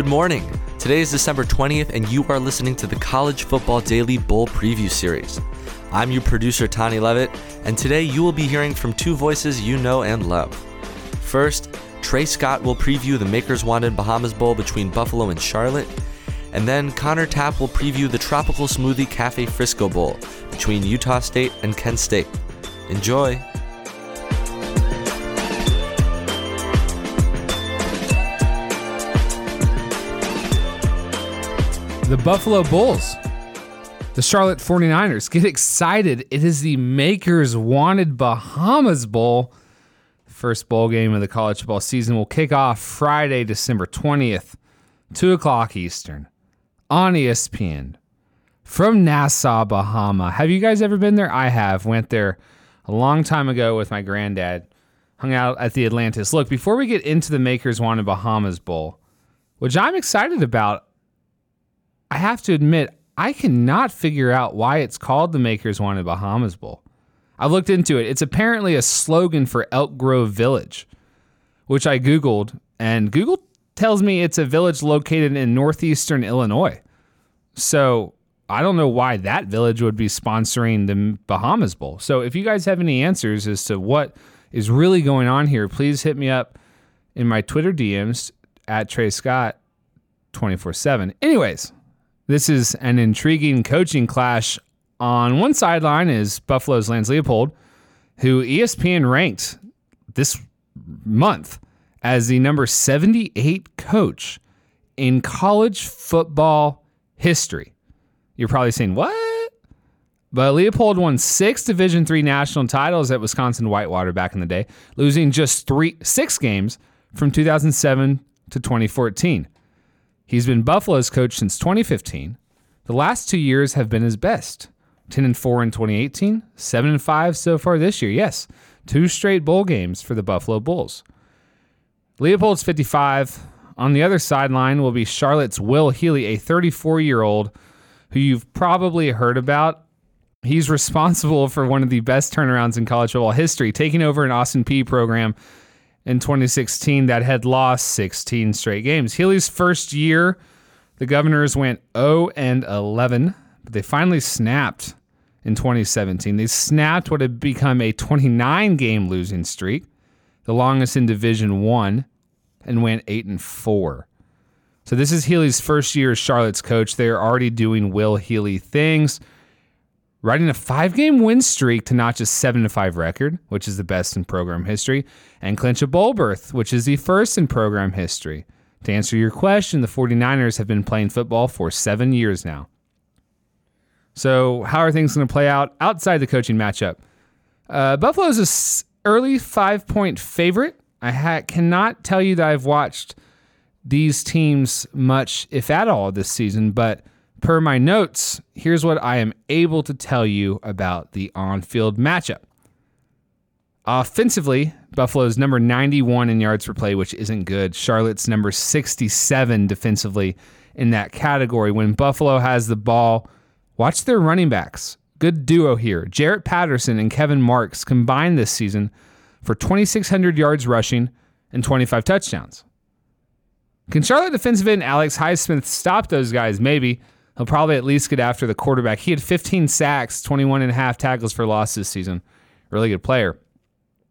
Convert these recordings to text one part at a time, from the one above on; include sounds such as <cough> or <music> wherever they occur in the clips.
Good morning. Today is December 20th, and you are listening to the College Football Daily Bowl Preview Series. I'm your producer, Tony Levitt, and today you will be hearing from two voices you know and love. First, Trey Scott will preview the Makers Wanted Bahamas Bowl between Buffalo and Charlotte, and then Connor Tapp will preview the Tropical Smoothie Cafe Frisco Bowl between Utah State and Kent State. Enjoy! The Buffalo Bulls, the Charlotte 49ers. Get excited. It is the Makers Wanted Bahamas Bowl. First bowl game of the college football season will kick off Friday, December 20th, 2 o'clock Eastern on ESPN from Nassau, Bahama. Have you guys ever been there? I have. Went there a long time ago with my granddad. Hung out at the Atlantis. Look, before we get into the Makers Wanted Bahamas Bowl, which I'm excited about, I have to admit, I cannot figure out why it's called the Makers Wanted Bahamas Bowl. I looked into it. It's apparently a slogan for Elk Grove Village, which I Googled, and Google tells me it's a village located in northeastern Illinois. So I don't know why that village would be sponsoring the Bahamas Bowl. So if you guys have any answers as to what is really going on here, please hit me up in my Twitter DMs at Trey Scott 24 7. Anyways, this is an intriguing coaching clash. On one sideline is Buffalo's Lance Leipold, who ESPN ranked this month as the number 78 coach in college football history. You're probably saying, what? But Leipold won six Division three national titles at Wisconsin Whitewater back in the day, losing just three six games from 2007 to 2014. He's been Buffalo's coach since 2015. The last two years have been his best 10 and 4 in 2018, 7 and 5 so far this year. Yes, two straight bowl games for the Buffalo Bulls. Leipold's 55. On the other sideline will be Charlotte's Will Healy, a 34 year old who you've probably heard about. He's <laughs> responsible for one of the best turnarounds in college football history, taking over an Austin Peay program in 2016 that had lost 16 straight games. Healy's first year, the Governors went 0 and 11, but they finally snapped in 2017. They snapped what had become a 29 game losing streak, the longest in Division 1, and went 8 and 4. So this is Healy's first year as Charlotte's coach. They are already doing Will Healy things riding a five game win streak to notch a 7 5 record, which is the best in program history, and clinch a bowl berth, which is the first in program history. To answer your question, the 49ers have been playing football for seven years now. So, how are things going to play out outside the coaching matchup? Uh, Buffalo is an early five point favorite. I ha- cannot tell you that I've watched these teams much, if at all, this season, but Per my notes, here's what I am able to tell you about the on field matchup. Offensively, Buffalo's number 91 in yards per play, which isn't good. Charlotte's number 67 defensively in that category. When Buffalo has the ball, watch their running backs. Good duo here. Jaret Patterson and Kevin Marks combined this season for 2,600 yards rushing and 25 touchdowns. Can Charlotte defensive end Alex Highsmith stop those guys? Maybe. He'll probably at least get after the quarterback. He had 15 sacks, 21 and a half tackles for loss this season. Really good player.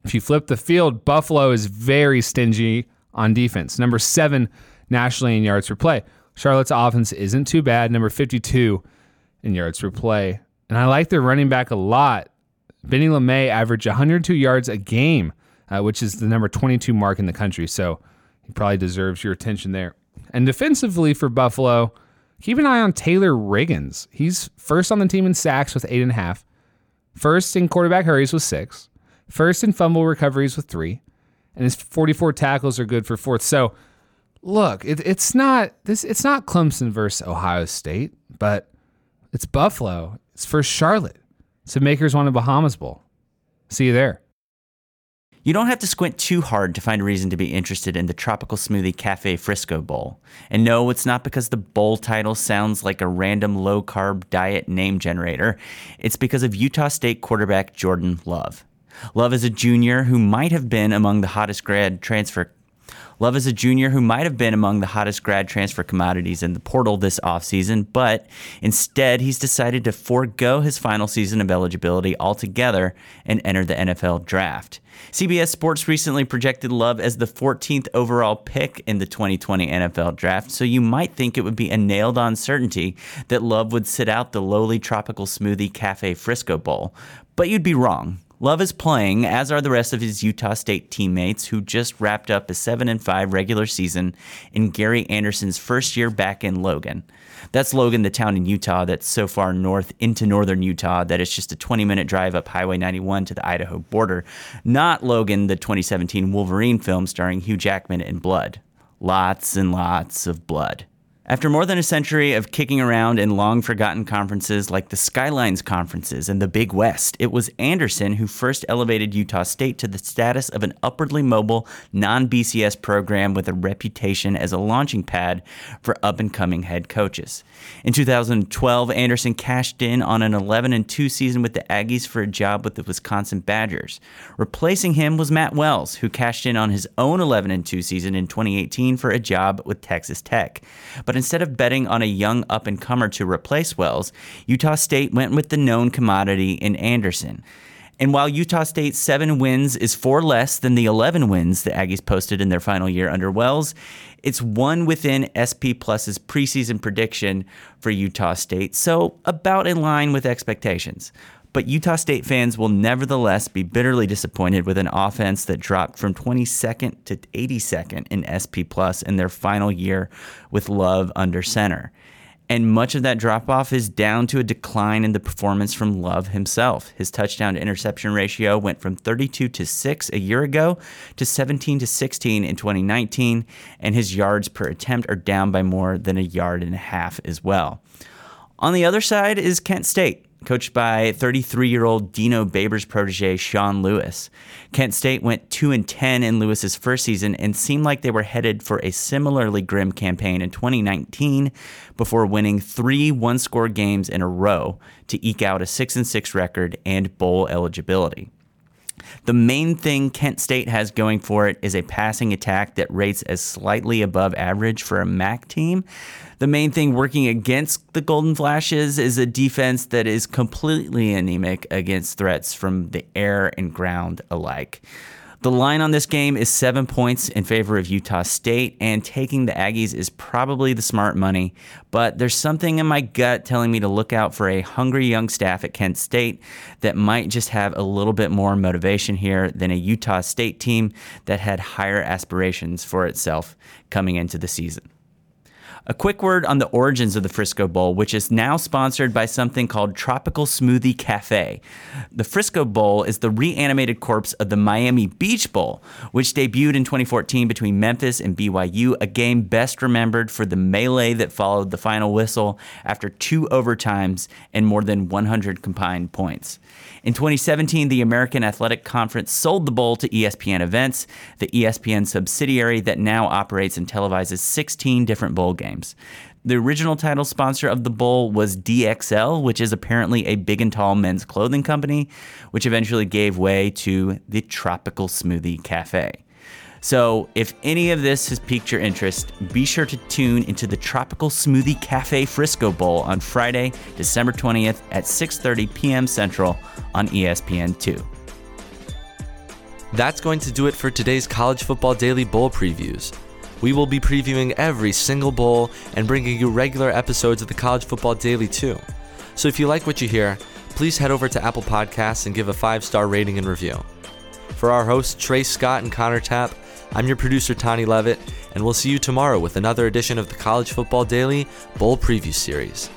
If you flip the field, Buffalo is very stingy on defense. Number seven nationally in yards per play. Charlotte's offense isn't too bad. Number 52 in yards per play. And I like their running back a lot. Benny LeMay averaged 102 yards a game, uh, which is the number 22 mark in the country. So he probably deserves your attention there. And defensively for Buffalo, Keep an eye on Taylor Riggins. He's first on the team in sacks with eight and a half, first in quarterback hurries with six, first in fumble recoveries with three, and his 44 tackles are good for fourth. So, look, it, it's not this. It's not Clemson versus Ohio State, but it's Buffalo. It's for Charlotte. A Makers Wanted Bahamas Bowl. See you there. You don't have to squint too hard to find a reason to be interested in the Tropical Smoothie Cafe Frisco Bowl. And no, it's not because the bowl title sounds like a random low carb diet name generator. It's because of Utah State quarterback Jordan Love. Love is a junior who might have been among the hottest grad transfer Love is a junior who might have been among the hottest grad transfer commodities in the portal this offseason, but instead he's decided to forego his final season of eligibility altogether and enter the NFL draft. CBS Sports recently projected Love as the 14th overall pick in the 2020 NFL draft, so you might think it would be a nailed on certainty that Love would sit out the lowly tropical smoothie Cafe Frisco Bowl. But you'd be wrong. Love is playing, as are the rest of his Utah State teammates who just wrapped up a 7 and 5 regular season in Gary Anderson's first year back in Logan. That's Logan, the town in Utah that's so far north into northern Utah that it's just a 20 minute drive up Highway 91 to the Idaho border. Not Logan, the 2017 Wolverine film starring Hugh Jackman in blood. Lots and lots of blood. After more than a century of kicking around in long forgotten conferences like the Skylines Conferences and the Big West, it was Anderson who first elevated Utah State to the status of an upwardly mobile, non BCS program with a reputation as a launching pad for up and coming head coaches. In 2012, Anderson cashed in on an 11 2 season with the Aggies for a job with the Wisconsin Badgers. Replacing him was Matt Wells, who cashed in on his own 11 2 season in 2018 for a job with Texas Tech. But instead of betting on a young up and comer to replace Wells, Utah State went with the known commodity in Anderson. And while Utah State's seven wins is four less than the 11 wins the Aggies posted in their final year under Wells, it's one within SP Plus's preseason prediction for Utah State, so about in line with expectations. But Utah State fans will nevertheless be bitterly disappointed with an offense that dropped from 22nd to 82nd in SP Plus in their final year with Love under center. And much of that drop off is down to a decline in the performance from Love himself. His touchdown to interception ratio went from 32 to 6 a year ago to 17 to 16 in 2019, and his yards per attempt are down by more than a yard and a half as well. On the other side is Kent State coached by 33-year-old Dino Babers protege Sean Lewis. Kent State went 2 and 10 in Lewis's first season and seemed like they were headed for a similarly grim campaign in 2019 before winning 3 one-score games in a row to eke out a 6 and 6 record and bowl eligibility. The main thing Kent State has going for it is a passing attack that rates as slightly above average for a MAC team. The main thing working against the Golden Flashes is a defense that is completely anemic against threats from the air and ground alike. The line on this game is seven points in favor of Utah State, and taking the Aggies is probably the smart money. But there's something in my gut telling me to look out for a hungry young staff at Kent State that might just have a little bit more motivation here than a Utah State team that had higher aspirations for itself coming into the season. A quick word on the origins of the Frisco Bowl, which is now sponsored by something called Tropical Smoothie Cafe. The Frisco Bowl is the reanimated corpse of the Miami Beach Bowl, which debuted in 2014 between Memphis and BYU, a game best remembered for the melee that followed the final whistle after two overtimes and more than 100 combined points. In 2017, the American Athletic Conference sold the bowl to ESPN Events, the ESPN subsidiary that now operates and televises 16 different bowl The original title sponsor of the bowl was DXL, which is apparently a big and tall men's clothing company, which eventually gave way to the Tropical Smoothie Cafe. So, if any of this has piqued your interest, be sure to tune into the Tropical Smoothie Cafe Frisco Bowl on Friday, December 20th at 6:30 p.m. Central on ESPN2. That's going to do it for today's College Football Daily Bowl previews. We will be previewing every single bowl and bringing you regular episodes of the College Football Daily too. So if you like what you hear, please head over to Apple Podcasts and give a five star rating and review. For our hosts, Trey Scott and Connor Tapp, I'm your producer, Tony Levitt, and we'll see you tomorrow with another edition of the College Football Daily Bowl Preview Series.